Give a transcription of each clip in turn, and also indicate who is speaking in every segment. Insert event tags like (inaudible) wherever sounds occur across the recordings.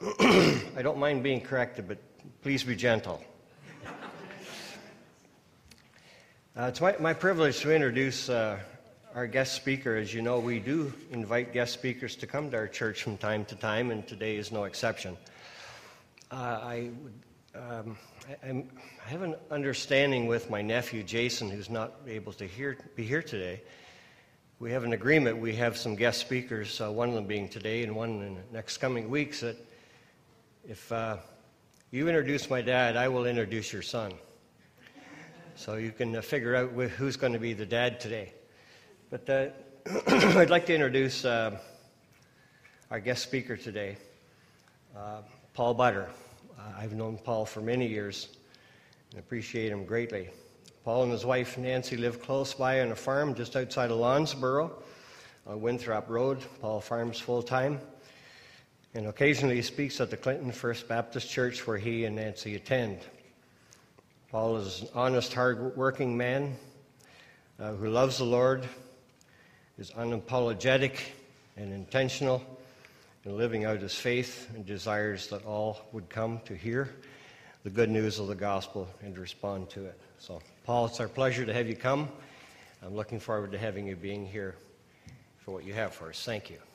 Speaker 1: (clears throat) I don't mind being corrected, but please be gentle. Uh, it's my, my, privilege to introduce uh, our guest speaker. As you know, we do invite guest speakers to come to our church from time to time, and today is no exception. Uh, I, um, I, I, have an understanding with my nephew Jason, who's not able to hear, be here today. We have an agreement. We have some guest speakers, uh, one of them being today and one in the next coming weeks, that if uh, you introduce my dad, I will introduce your son. So you can uh, figure out who's going to be the dad today. But uh, (clears throat) I'd like to introduce uh, our guest speaker today, uh, Paul Butter. Uh, I've known Paul for many years and appreciate him greatly. Paul and his wife Nancy live close by on a farm just outside of Londesborough on Winthrop Road. Paul farms full time and occasionally he speaks at the Clinton First Baptist Church where he and Nancy attend. Paul is an honest, hard-working man uh, who loves the Lord, is unapologetic and intentional in living out his faith, and desires that all would come to hear the good news of the gospel and respond to it. So, Paul, it's our pleasure to have you come. I'm looking forward to having you being here for what you have for us. Thank you.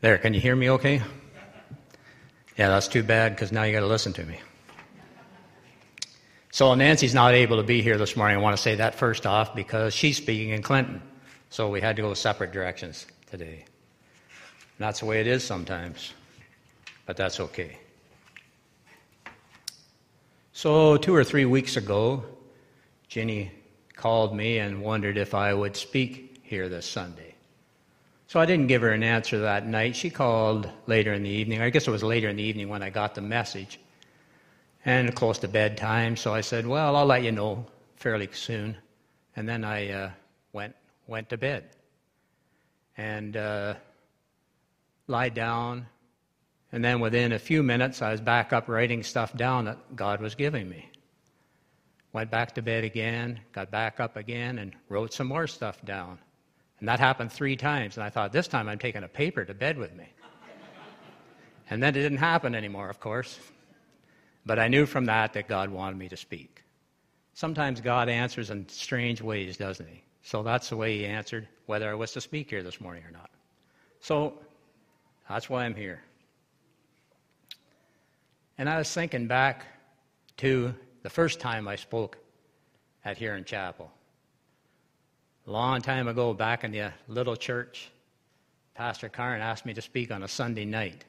Speaker 2: There, can you hear me okay? Yeah, that's too bad because now you got to listen to me. So Nancy's not able to be here this morning. I want to say that first off because she's speaking in Clinton. So we had to go separate directions today. And that's the way it is sometimes. But that's okay. So, two or three weeks ago, Ginny called me and wondered if I would speak here this Sunday. So I didn't give her an answer that night. She called later in the evening. I guess it was later in the evening when I got the message. And close to bedtime, so I said, Well, I'll let you know fairly soon. And then I uh, went, went to bed and uh, lied down. And then within a few minutes, I was back up writing stuff down that God was giving me. Went back to bed again, got back up again, and wrote some more stuff down. And that happened three times. And I thought, this time I'm taking a paper to bed with me. and then it didn't happen anymore, of course. But I knew from that that God wanted me to speak. Sometimes God answers in strange ways, doesn't he? So that's the way he answered whether I was to speak here this morning or not. So that's why I'm here. And I was thinking back to the first time I spoke at Huron Chapel. A long time ago, back in the uh, little church, Pastor Karn asked me to speak on a Sunday night.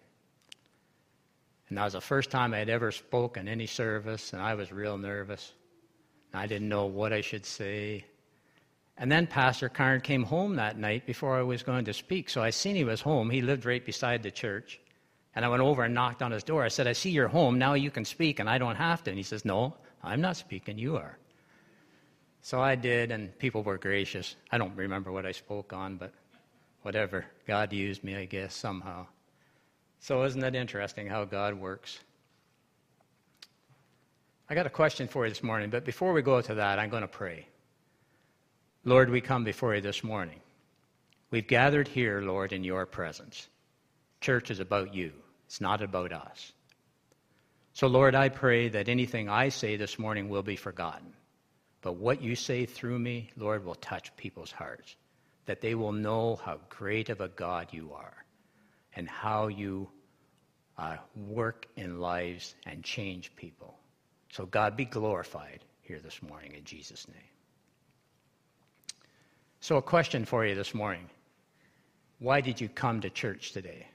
Speaker 2: And that was the first time I had ever spoken any service, and I was real nervous. I didn't know what I should say. And then Pastor Karn came home that night before I was going to speak. So I seen he was home. He lived right beside the church. And I went over and knocked on his door. I said, I see you're home. Now you can speak, and I don't have to. And he says, No, I'm not speaking. You are. So I did, and people were gracious. I don't remember what I spoke on, but whatever. God used me, I guess, somehow. So isn't that interesting how God works? I got a question for you this morning, but before we go to that, I'm going to pray. Lord, we come before you this morning. We've gathered here, Lord, in your presence. Church is about you, it's not about us. So, Lord, I pray that anything I say this morning will be forgotten. But what you say through me, Lord, will touch people's hearts, that they will know how great of a God you are and how you uh, work in lives and change people. So, God, be glorified here this morning in Jesus' name. So, a question for you this morning Why did you come to church today?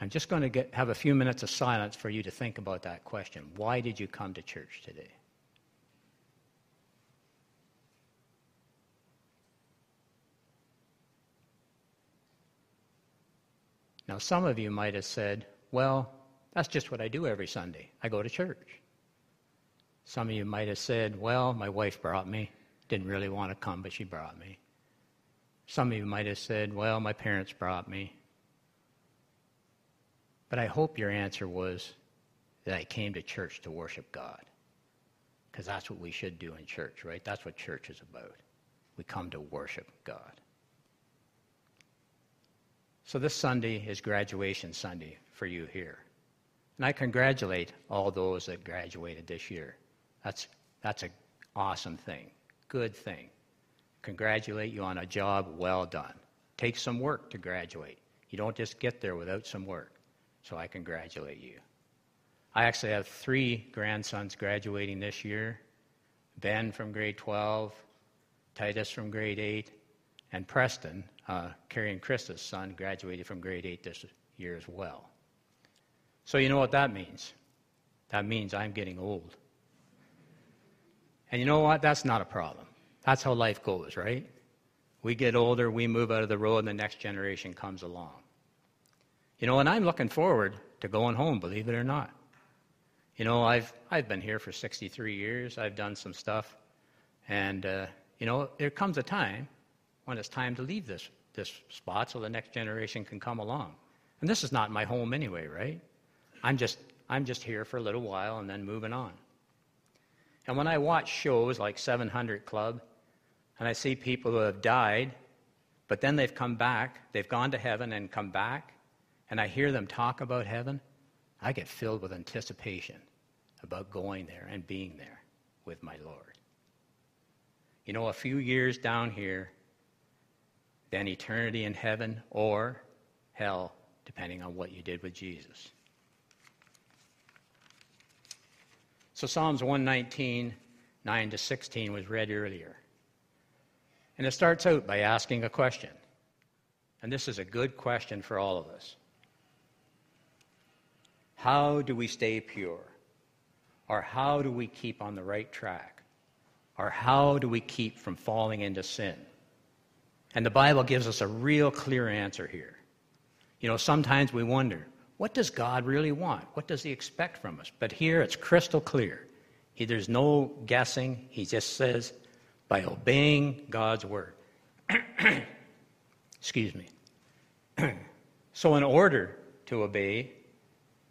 Speaker 2: I'm just going to get, have a few minutes of silence for you to think about that question. Why did you come to church today? Now, some of you might have said, well, that's just what I do every Sunday. I go to church. Some of you might have said, well, my wife brought me. Didn't really want to come, but she brought me. Some of you might have said, well, my parents brought me. But I hope your answer was, that I came to church to worship God. Because that's what we should do in church, right? That's what church is about. We come to worship God. So this Sunday is graduation Sunday for you here. And I congratulate all those that graduated this year. That's, that's an awesome thing, good thing. Congratulate you on a job well done. Takes some work to graduate. You don't just get there without some work. So I congratulate you. I actually have three grandsons graduating this year Ben from grade 12, Titus from grade 8, and Preston, uh, Carrie and Krista's son, graduated from grade 8 this year as well. So you know what that means? That means I'm getting old. And you know what? That's not a problem. That's how life goes, right? We get older, we move out of the road, and the next generation comes along. You know, and I'm looking forward to going home, believe it or not. You know, I've, I've been here for 63 years, I've done some stuff, and, uh, you know, there comes a time when it's time to leave this, this spot so the next generation can come along. And this is not my home anyway, right? I'm just, I'm just here for a little while and then moving on. And when I watch shows like 700 Club, and I see people who have died, but then they've come back, they've gone to heaven and come back, and I hear them talk about heaven, I get filled with anticipation about going there and being there with my Lord. You know, a few years down here, then eternity in heaven or hell, depending on what you did with Jesus. So, Psalms 119, 9 to 16 was read earlier. And it starts out by asking a question. And this is a good question for all of us. How do we stay pure? Or how do we keep on the right track? Or how do we keep from falling into sin? And the Bible gives us a real clear answer here. You know, sometimes we wonder, what does God really want? What does He expect from us? But here it's crystal clear. He, there's no guessing. He just says, by obeying God's word. (clears throat) Excuse me. (clears throat) so, in order to obey,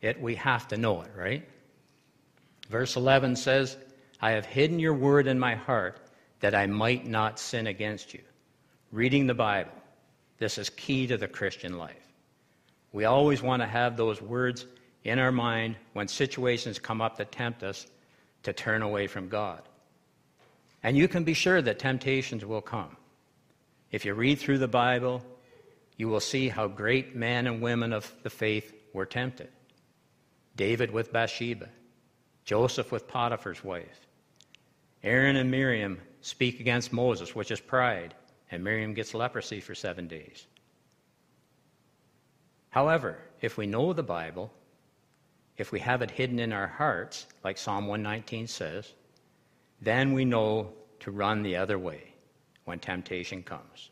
Speaker 2: it, we have to know it, right? Verse 11 says, I have hidden your word in my heart that I might not sin against you. Reading the Bible, this is key to the Christian life. We always want to have those words in our mind when situations come up that tempt us to turn away from God. And you can be sure that temptations will come. If you read through the Bible, you will see how great men and women of the faith were tempted. David with Bathsheba, Joseph with Potiphar's wife. Aaron and Miriam speak against Moses, which is pride, and Miriam gets leprosy for seven days. However, if we know the Bible, if we have it hidden in our hearts, like Psalm 119 says, then we know to run the other way when temptation comes.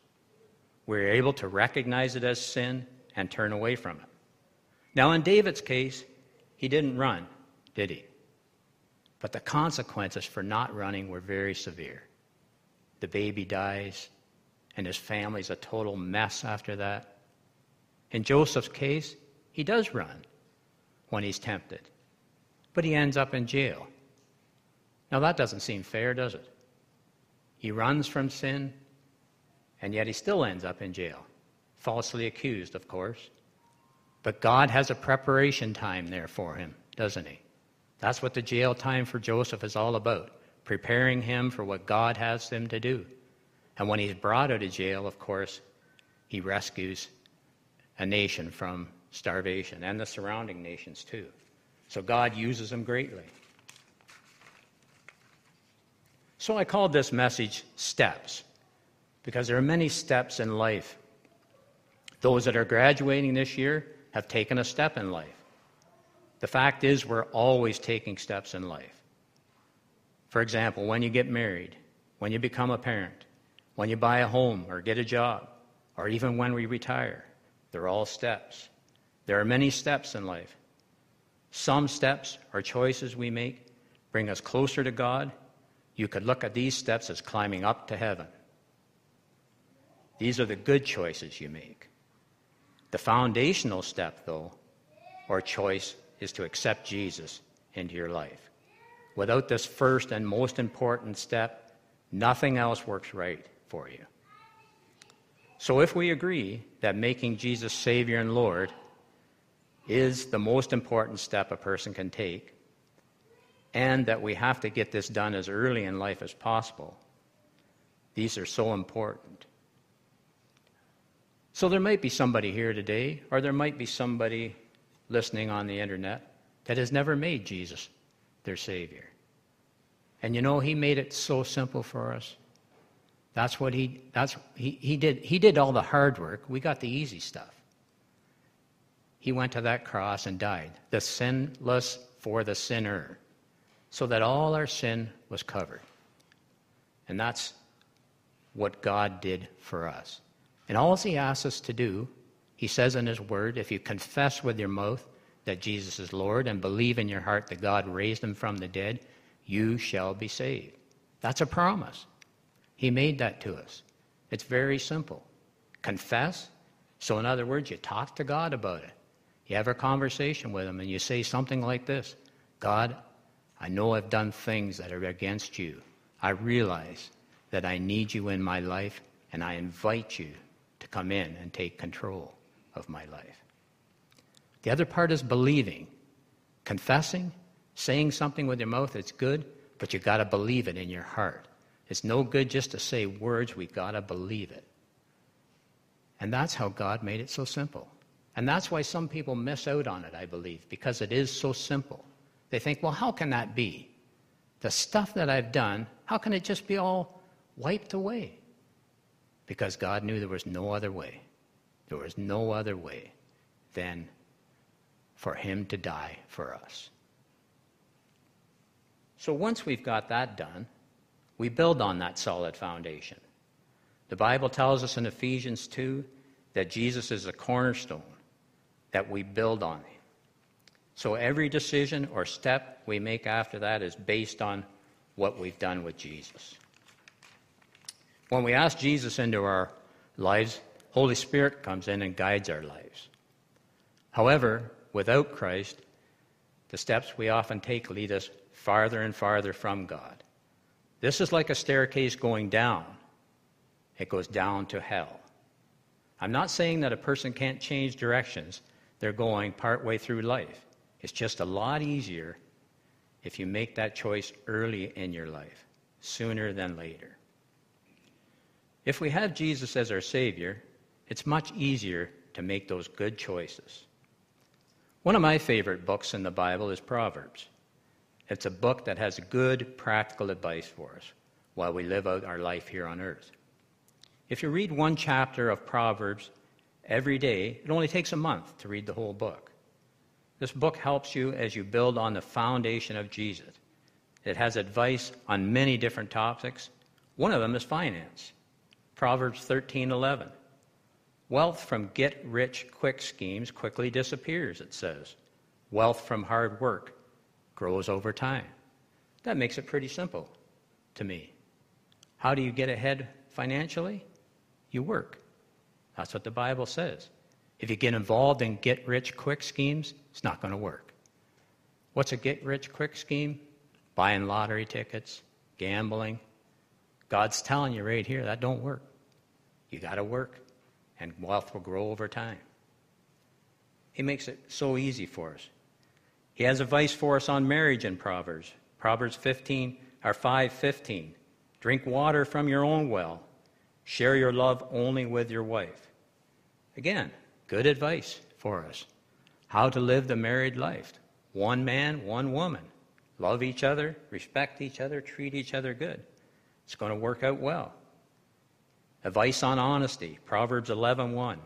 Speaker 2: We're able to recognize it as sin and turn away from it. Now, in David's case, he didn't run, did he? But the consequences for not running were very severe. The baby dies, and his family's a total mess after that. In Joseph's case, he does run when he's tempted, but he ends up in jail. Now, that doesn't seem fair, does it? He runs from sin, and yet he still ends up in jail, falsely accused, of course. But God has a preparation time there for him, doesn't he? That's what the jail time for Joseph is all about, preparing him for what God has him to do. And when he's brought out of jail, of course, he rescues a nation from starvation and the surrounding nations too. So God uses him greatly. So I called this message Steps, because there are many steps in life. Those that are graduating this year, have taken a step in life. The fact is, we're always taking steps in life. For example, when you get married, when you become a parent, when you buy a home or get a job, or even when we retire, they're all steps. There are many steps in life. Some steps or choices we make bring us closer to God. You could look at these steps as climbing up to heaven. These are the good choices you make. The foundational step, though, or choice, is to accept Jesus into your life. Without this first and most important step, nothing else works right for you. So, if we agree that making Jesus Savior and Lord is the most important step a person can take, and that we have to get this done as early in life as possible, these are so important. So, there might be somebody here today, or there might be somebody listening on the internet that has never made Jesus their Savior. And you know, He made it so simple for us. That's what he, that's, he, he, did, he did all the hard work. We got the easy stuff. He went to that cross and died, the sinless for the sinner, so that all our sin was covered. And that's what God did for us. And all he asks us to do, he says in his word, if you confess with your mouth that Jesus is Lord and believe in your heart that God raised him from the dead, you shall be saved. That's a promise. He made that to us. It's very simple. Confess. So, in other words, you talk to God about it. You have a conversation with Him and you say something like this God, I know I've done things that are against you. I realize that I need you in my life and I invite you to come in and take control of my life. The other part is believing. Confessing, saying something with your mouth, it's good, but you've got to believe it in your heart. It's no good just to say words, we've got to believe it. And that's how God made it so simple. And that's why some people miss out on it, I believe, because it is so simple. They think, well, how can that be? The stuff that I've done, how can it just be all wiped away? Because God knew there was no other way. There was no other way than for Him to die for us. So once we've got that done, we build on that solid foundation. The Bible tells us in Ephesians 2 that Jesus is a cornerstone that we build on. So every decision or step we make after that is based on what we've done with Jesus. When we ask Jesus into our lives, Holy Spirit comes in and guides our lives. However, without Christ, the steps we often take lead us farther and farther from God. This is like a staircase going down, it goes down to hell. I'm not saying that a person can't change directions, they're going partway through life. It's just a lot easier if you make that choice early in your life, sooner than later. If we have Jesus as our Savior, it's much easier to make those good choices. One of my favorite books in the Bible is Proverbs. It's a book that has good practical advice for us while we live out our life here on earth. If you read one chapter of Proverbs every day, it only takes a month to read the whole book. This book helps you as you build on the foundation of Jesus. It has advice on many different topics. One of them is finance. Proverbs 13:11. Wealth from get rich quick schemes quickly disappears, it says. Wealth from hard work grows over time. That makes it pretty simple to me. How do you get ahead financially? You work. That's what the Bible says. If you get involved in get rich quick schemes, it's not going to work. What's a get rich quick scheme? Buying lottery tickets, gambling. God's telling you right here that don't work. You got to work, and wealth will grow over time. He makes it so easy for us. He has advice for us on marriage in Proverbs. Proverbs 15 or 5:15. Drink water from your own well. Share your love only with your wife. Again, good advice for us. How to live the married life. One man, one woman. Love each other, respect each other, treat each other good. It's going to work out well. Advice on honesty. Proverbs 11:1.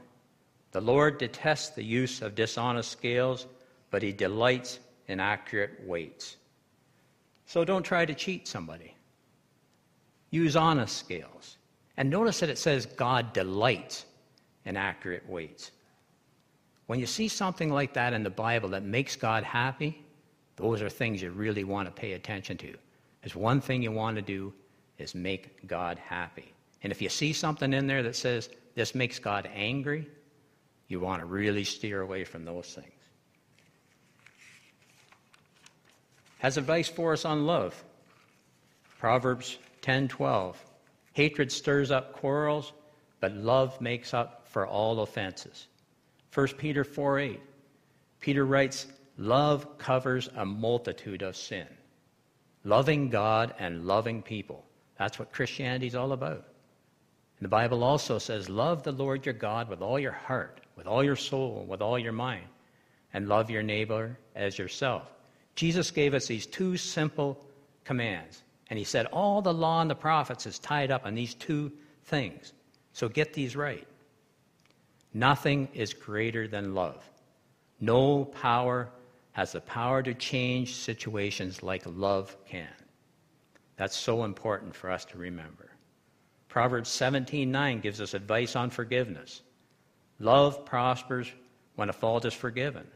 Speaker 2: The Lord detests the use of dishonest scales, but he delights in accurate weights. So don't try to cheat somebody. Use honest scales. And notice that it says God delights in accurate weights. When you see something like that in the Bible that makes God happy, those are things you really want to pay attention to. There's one thing you want to do is make God happy. And if you see something in there that says this makes God angry, you want to really steer away from those things. Has advice for us on love. Proverbs 10:12. Hatred stirs up quarrels, but love makes up for all offenses. 1 Peter 4:8. Peter writes, "Love covers a multitude of sin." Loving God and loving people. That's what Christianity is all about. And the Bible also says, Love the Lord your God with all your heart, with all your soul, with all your mind, and love your neighbor as yourself. Jesus gave us these two simple commands. And he said, All the law and the prophets is tied up in these two things. So get these right. Nothing is greater than love. No power has the power to change situations like love can. That's so important for us to remember. Proverbs 17:9 gives us advice on forgiveness. Love prospers when a fault is forgiven,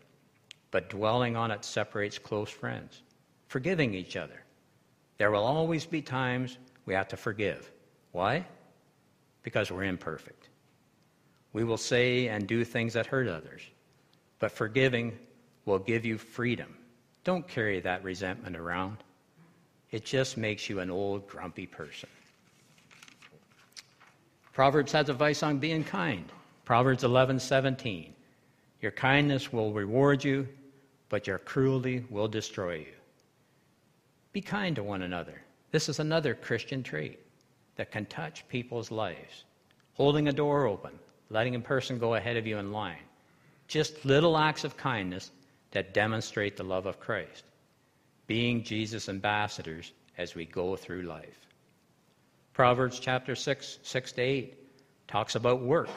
Speaker 2: but dwelling on it separates close friends. Forgiving each other. There will always be times we have to forgive. Why? Because we're imperfect. We will say and do things that hurt others, but forgiving will give you freedom. Don't carry that resentment around. It just makes you an old, grumpy person. Proverbs has advice on being kind. Proverbs 11:17. Your kindness will reward you, but your cruelty will destroy you. Be kind to one another. This is another Christian trait that can touch people's lives. Holding a door open, letting a person go ahead of you in line. Just little acts of kindness that demonstrate the love of Christ. Being Jesus' ambassadors as we go through life. Proverbs chapter 6, 6 to 8 talks about work,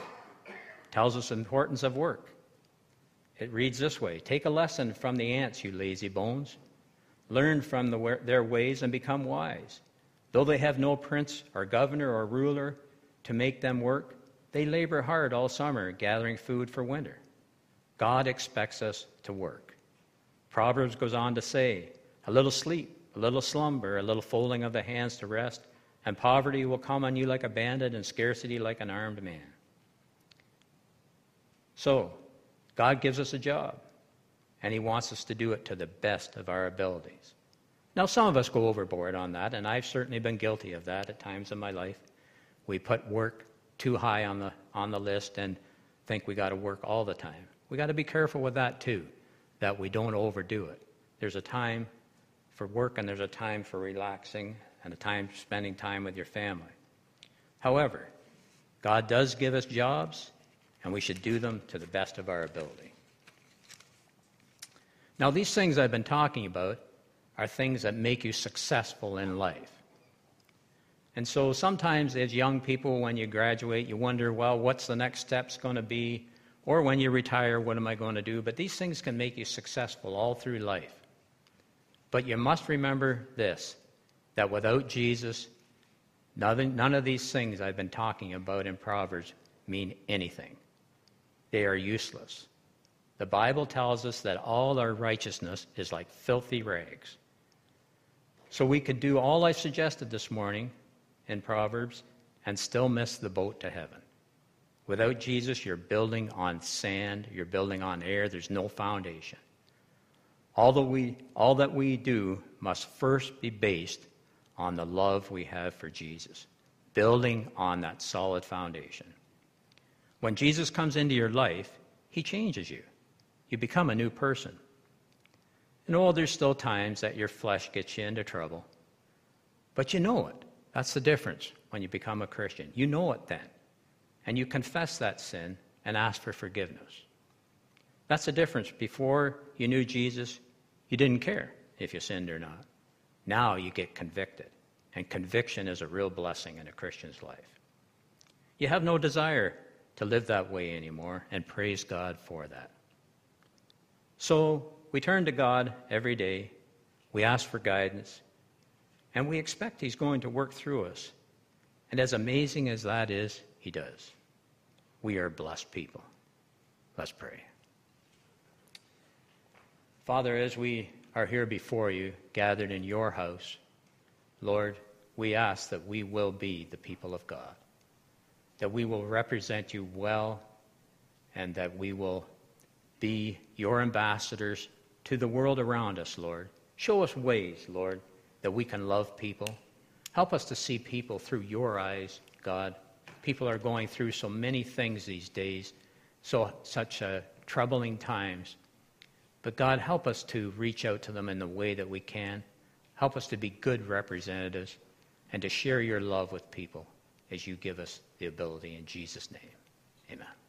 Speaker 2: tells us the importance of work. It reads this way Take a lesson from the ants, you lazy bones. Learn from the, their ways and become wise. Though they have no prince or governor or ruler to make them work, they labor hard all summer gathering food for winter. God expects us to work. Proverbs goes on to say, A little sleep, a little slumber, a little folding of the hands to rest, and poverty will come on you like a bandit, and scarcity like an armed man. So, God gives us a job, and He wants us to do it to the best of our abilities. Now, some of us go overboard on that, and I've certainly been guilty of that at times in my life. We put work too high on the, on the list and think we got to work all the time. We got to be careful with that too, that we don't overdo it. There's a time for work and there's a time for relaxing and a time for spending time with your family. However, God does give us jobs, and we should do them to the best of our ability. Now, these things I've been talking about are things that make you successful in life. And so sometimes, as young people, when you graduate, you wonder, well, what's the next steps going to be? Or when you retire, what am I going to do? But these things can make you successful all through life. But you must remember this that without Jesus, none of these things I've been talking about in Proverbs mean anything. They are useless. The Bible tells us that all our righteousness is like filthy rags. So we could do all I suggested this morning in Proverbs and still miss the boat to heaven. Without Jesus, you're building on sand, you're building on air, there's no foundation. All that we, all that we do must first be based on the love we have for Jesus, building on that solid foundation. When Jesus comes into your life, he changes you. You become a new person. And oh, there's still times that your flesh gets you into trouble. But you know it. That's the difference when you become a Christian. You know it then. And you confess that sin and ask for forgiveness. That's the difference. Before you knew Jesus, you didn't care if you sinned or not. Now you get convicted. And conviction is a real blessing in a Christian's life. You have no desire to live that way anymore, and praise God for that. So we turn to God every day, we ask for guidance, and we expect He's going to work through us. And as amazing as that is, He does. We are blessed people. Let's pray. Father, as we are here before you, gathered in your house, Lord, we ask that we will be the people of God, that we will represent you well, and that we will be your ambassadors to the world around us, Lord, Show us ways, Lord, that we can love people. Help us to see people through your eyes, God. People are going through so many things these days, so such uh, troubling times. But God, help us to reach out to them in the way that we can. Help us to be good representatives and to share your love with people as you give us the ability in Jesus' name. Amen.